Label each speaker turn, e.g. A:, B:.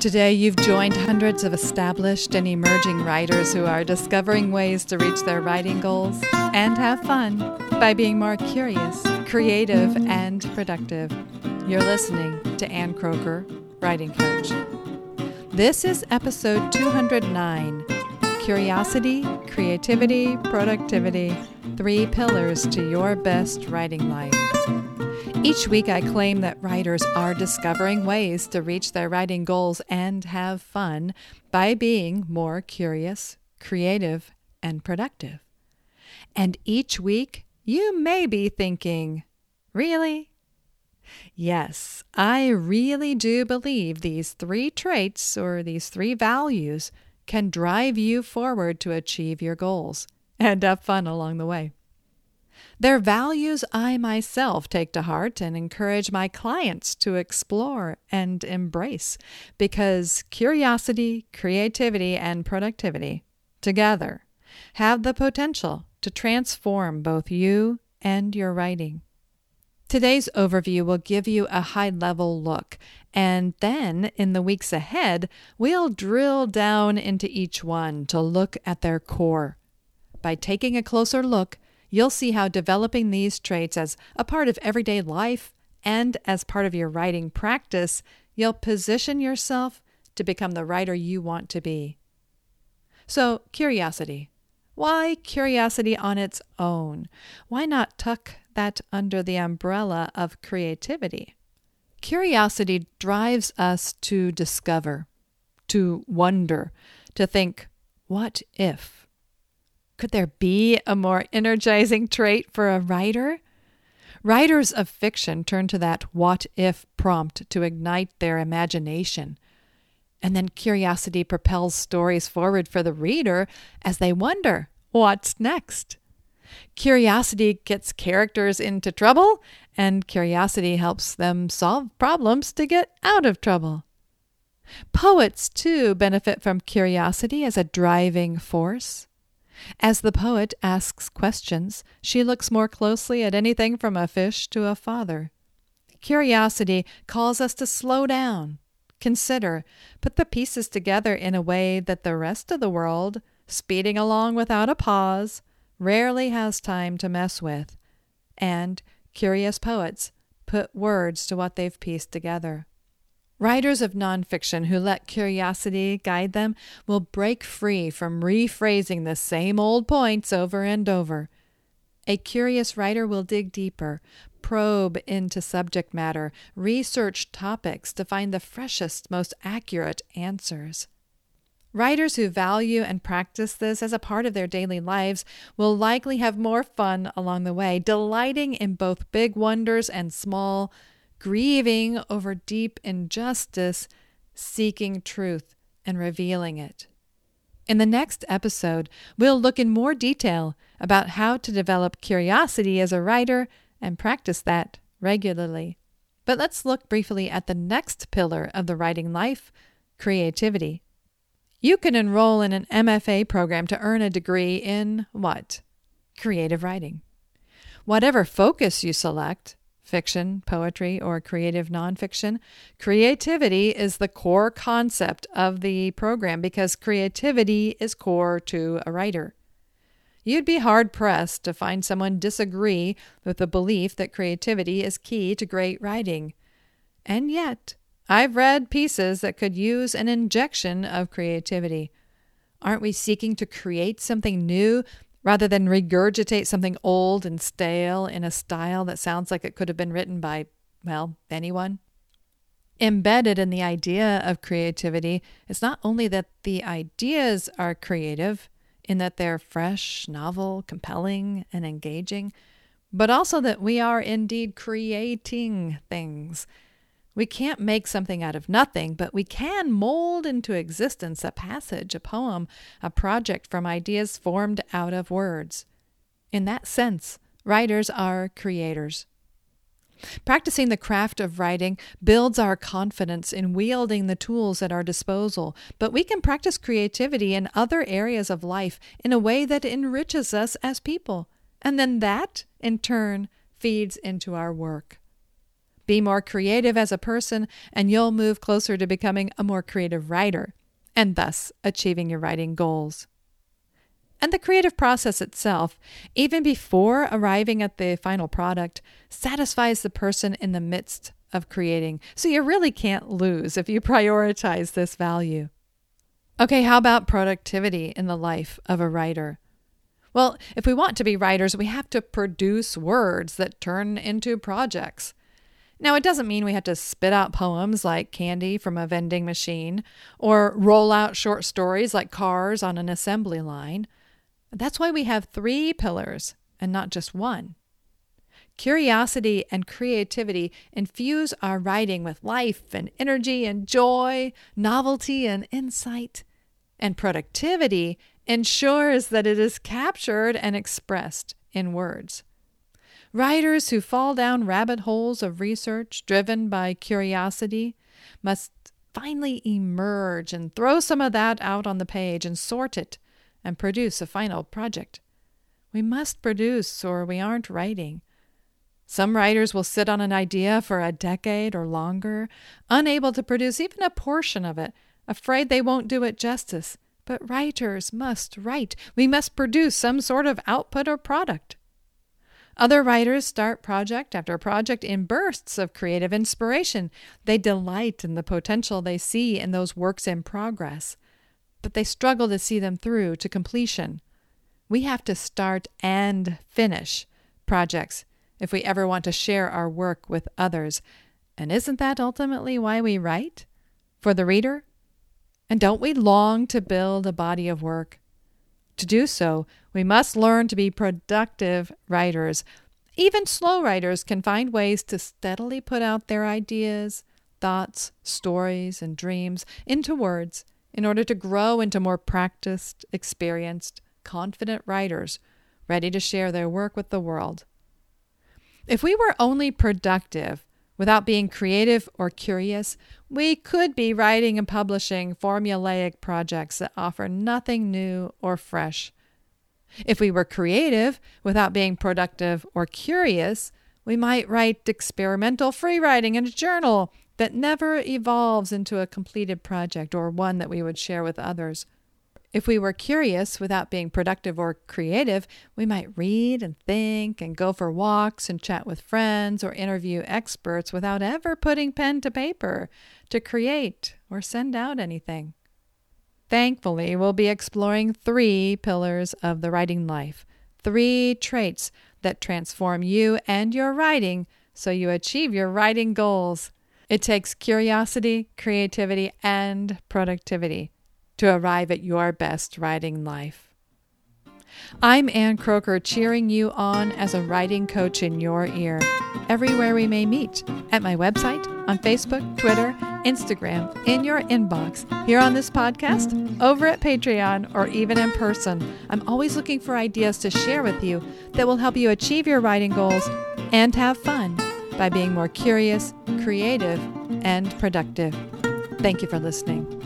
A: Today, you've joined hundreds of established and emerging writers who are discovering ways to reach their writing goals and have fun by being more curious, creative, and productive. You're listening to Ann Kroeker, Writing Coach. This is episode 209 Curiosity, Creativity, Productivity Three Pillars to Your Best Writing Life. Each week, I claim that writers are discovering ways to reach their writing goals and have fun by being more curious, creative, and productive. And each week, you may be thinking, Really? Yes, I really do believe these three traits or these three values can drive you forward to achieve your goals and have fun along the way. They're values I myself take to heart and encourage my clients to explore and embrace because curiosity, creativity, and productivity together have the potential to transform both you and your writing. Today's overview will give you a high level look, and then in the weeks ahead, we'll drill down into each one to look at their core. By taking a closer look, you'll see how developing these traits as a part of everyday life and as part of your writing practice, you'll position yourself to become the writer you want to be. So, curiosity. Why curiosity on its own? Why not tuck that under the umbrella of creativity? Curiosity drives us to discover, to wonder, to think, what if? Could there be a more energizing trait for a writer? Writers of fiction turn to that what if prompt to ignite their imagination. And then curiosity propels stories forward for the reader as they wonder what's next. Curiosity gets characters into trouble, and curiosity helps them solve problems to get out of trouble. Poets, too, benefit from curiosity as a driving force. As the poet asks questions, she looks more closely at anything from a fish to a father. Curiosity calls us to slow down, consider, put the pieces together in a way that the rest of the world, speeding along without a pause, rarely has time to mess with. And curious poets put words to what they've pieced together. Writers of nonfiction who let curiosity guide them will break free from rephrasing the same old points over and over. A curious writer will dig deeper, probe into subject matter, research topics to find the freshest, most accurate answers. Writers who value and practice this as a part of their daily lives will likely have more fun along the way, delighting in both big wonders and small, grieving over deep injustice, seeking truth and revealing it. In the next episode, we'll look in more detail about how to develop curiosity as a writer and practice that regularly. But let's look briefly at the next pillar of the writing life creativity. You can enroll in an MFA program to earn a degree in what? Creative writing. Whatever focus you select, fiction, poetry, or creative nonfiction. Creativity is the core concept of the program because creativity is core to a writer. You'd be hard pressed to find someone disagree with the belief that creativity is key to great writing. And yet, I've read pieces that could use an injection of creativity. Aren't we seeking to create something new rather than regurgitate something old and stale in a style that sounds like it could have been written by, well, anyone. Embedded in the idea of creativity is not only that the ideas are creative, in that they're fresh, novel, compelling, and engaging, but also that we are indeed creating things we can't make something out of nothing, but we can mold into existence a passage, a poem, a project from ideas formed out of words. In that sense, writers are creators. Practicing the craft of writing builds our confidence in wielding the tools at our disposal, but we can practice creativity in other areas of life in a way that enriches us as people, and then that, in turn, feeds into our work. Be more creative as a person, and you'll move closer to becoming a more creative writer, and thus achieving your writing goals. And the creative process itself, even before arriving at the final product, satisfies the person in the midst of creating. So you really can't lose if you prioritize this value. Okay, how about productivity in the life of a writer? Well, if we want to be writers, we have to produce words that turn into projects. Now, it doesn't mean we have to spit out poems like candy from a vending machine or roll out short stories like cars on an assembly line. That's why we have three pillars and not just one. Curiosity and creativity infuse our writing with life and energy and joy, novelty and insight. And productivity ensures that it is captured and expressed in words. Writers who fall down rabbit holes of research driven by curiosity must finally emerge and throw some of that out on the page and sort it and produce a final project. We must produce or we aren't writing. Some writers will sit on an idea for a decade or longer, unable to produce even a portion of it, afraid they won't do it justice but writers must write. We must produce some sort of output or product. Other writers start project after project in bursts of creative inspiration. They delight in the potential they see in those works in progress, but they struggle to see them through to completion. We have to start and finish projects if we ever want to share our work with others. And isn't that ultimately why we write? For the reader? And don't we long to build a body of work? To do so, we must learn to be productive writers. Even slow writers can find ways to steadily put out their ideas, thoughts, stories, and dreams into words in order to grow into more practiced, experienced, confident writers ready to share their work with the world. If we were only productive Without being creative or curious, we could be writing and publishing formulaic projects that offer nothing new or fresh. If we were creative without being productive or curious, we might write experimental free writing in a journal that never evolves into a completed project or one that we would share with others. If we were curious without being productive or creative, we might read and think and go for walks and chat with friends or interview experts without ever putting pen to paper to create or send out anything. Thankfully, we'll be exploring three pillars of the writing life, three traits that transform you and your writing so you achieve your writing goals. It takes curiosity, creativity, and productivity to arrive at your best writing life. I'm Ann Kroeker, cheering you on as a writing coach in your ear, everywhere we may meet at my website, on Facebook, Twitter, Instagram, in your inbox, here on this podcast, over at Patreon, or even in person. I'm always looking for ideas to share with you that will help you achieve your writing goals and have fun by being more curious, creative, and productive. Thank you for listening.